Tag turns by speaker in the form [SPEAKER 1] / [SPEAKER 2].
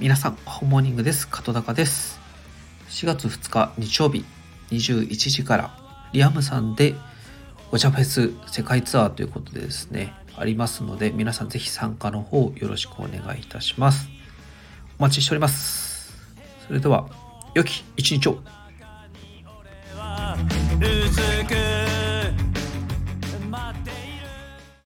[SPEAKER 1] 皆さん、ホモーニングです。加高です。4月2日日曜日21時からリアムさんでお茶フェス世界ツアーということでですね、ありますので、皆さんぜひ参加の方よろしくお願いいたします。お待ちしております。それでは、良き一日を。